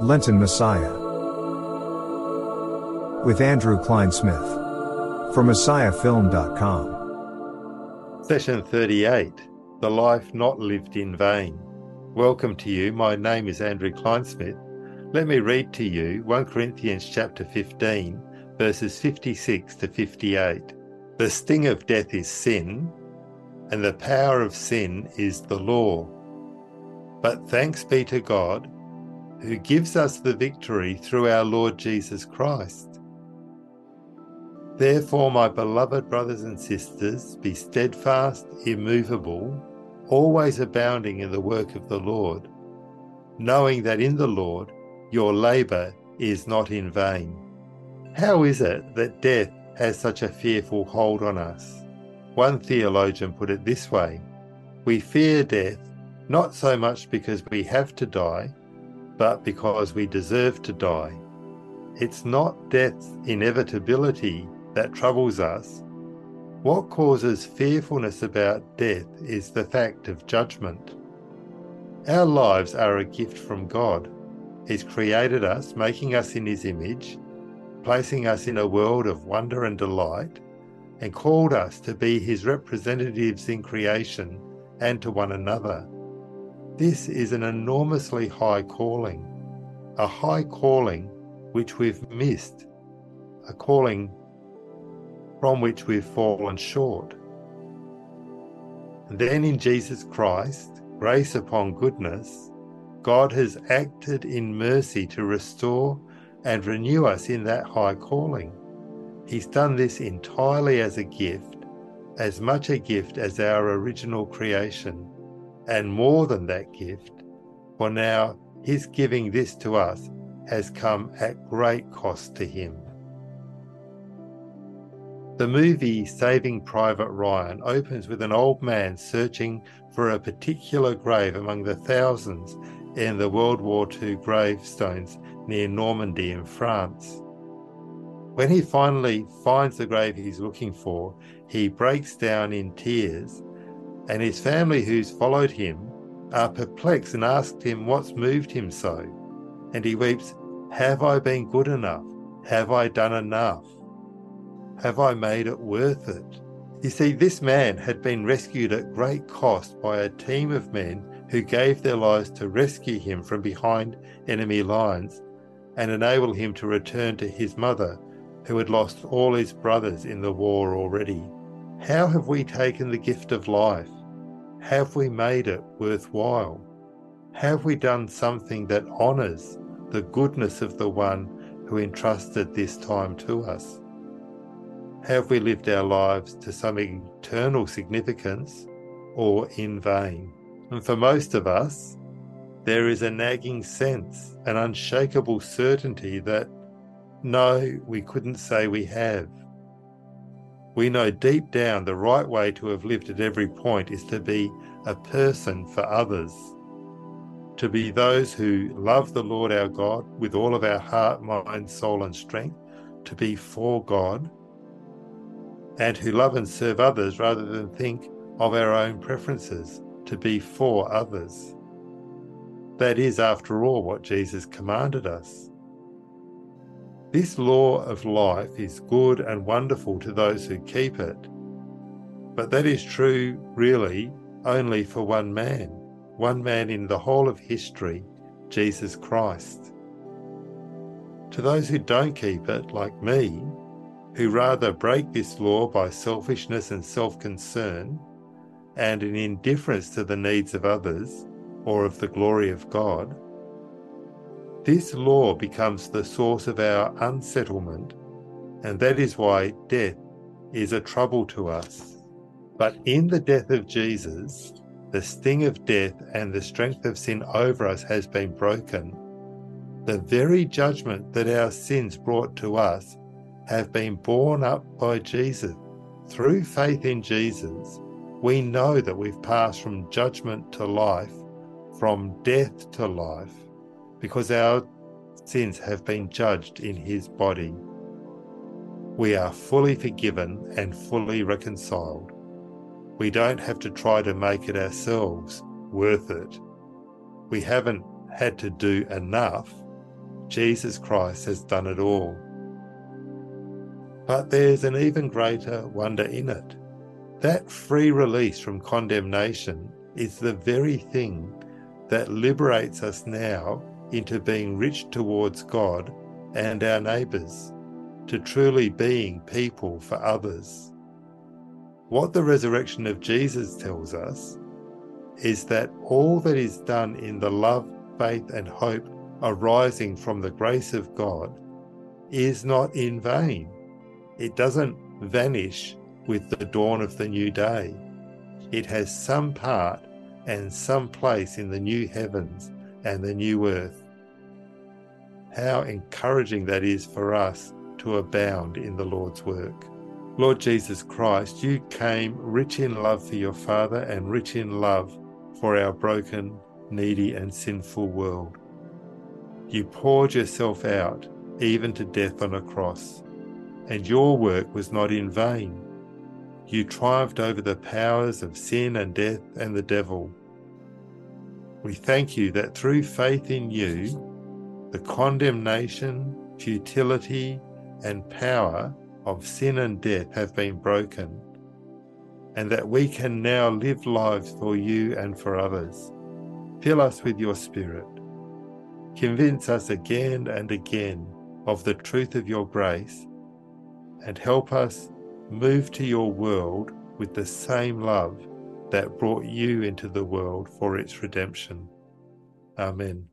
Lenten Messiah. With Andrew Kleinsmith. For MessiahFilm.com. Session 38 The Life Not Lived in Vain. Welcome to you. My name is Andrew Kleinsmith. Let me read to you 1 Corinthians chapter 15, verses 56 to 58. The sting of death is sin, and the power of sin is the law. But thanks be to God who gives us the victory through our Lord Jesus Christ. Therefore, my beloved brothers and sisters, be steadfast, immovable, always abounding in the work of the Lord, knowing that in the Lord your labour is not in vain. How is it that death has such a fearful hold on us? One theologian put it this way We fear death not so much because we have to die, but because we deserve to die. It's not death's inevitability that troubles us. What causes fearfulness about death is the fact of judgment. Our lives are a gift from God. He's created us, making us in His image, placing us in a world of wonder and delight, and called us to be His representatives in creation and to one another. This is an enormously high calling, a high calling which we've missed, a calling from which we've fallen short. Then in Jesus Christ, grace upon goodness, God has acted in mercy to restore and renew us in that high calling. He's done this entirely as a gift, as much a gift as our original creation and more than that gift, for now his giving this to us has come at great cost to him. The movie Saving Private Ryan opens with an old man searching for a particular grave among the thousands in the World War II gravestones near Normandy in France. When he finally finds the grave he's looking for, he breaks down in tears and his family who's followed him are perplexed and asked him what's moved him so. And he weeps, Have I been good enough? Have I done enough? Have I made it worth it? You see, this man had been rescued at great cost by a team of men who gave their lives to rescue him from behind enemy lines and enable him to return to his mother, who had lost all his brothers in the war already. How have we taken the gift of life have we made it worthwhile? Have we done something that honours the goodness of the one who entrusted this time to us? Have we lived our lives to some eternal significance or in vain? And for most of us, there is a nagging sense, an unshakable certainty that no, we couldn't say we have. We know deep down the right way to have lived at every point is to be a person for others, to be those who love the Lord our God with all of our heart, mind, soul, and strength, to be for God, and who love and serve others rather than think of our own preferences, to be for others. That is, after all, what Jesus commanded us. This law of life is good and wonderful to those who keep it, but that is true, really, only for one man, one man in the whole of history, Jesus Christ. To those who don't keep it, like me, who rather break this law by selfishness and self concern and an indifference to the needs of others or of the glory of God, this law becomes the source of our unsettlement, and that is why death is a trouble to us. But in the death of Jesus, the sting of death and the strength of sin over us has been broken. The very judgment that our sins brought to us have been borne up by Jesus. Through faith in Jesus, we know that we've passed from judgment to life, from death to life because our sins have been judged in his body. We are fully forgiven and fully reconciled. We don't have to try to make it ourselves worth it. We haven't had to do enough. Jesus Christ has done it all. But there's an even greater wonder in it. That free release from condemnation is the very thing that liberates us now into being rich towards God and our neighbours, to truly being people for others. What the resurrection of Jesus tells us is that all that is done in the love, faith, and hope arising from the grace of God is not in vain. It doesn't vanish with the dawn of the new day. It has some part and some place in the new heavens and the new earth. How encouraging that is for us to abound in the Lord's work. Lord Jesus Christ, you came rich in love for your Father and rich in love for our broken, needy, and sinful world. You poured yourself out even to death on a cross, and your work was not in vain. You triumphed over the powers of sin and death and the devil. We thank you that through faith in you, the condemnation, futility, and power of sin and death have been broken, and that we can now live lives for you and for others. Fill us with your Spirit. Convince us again and again of the truth of your grace, and help us move to your world with the same love that brought you into the world for its redemption. Amen.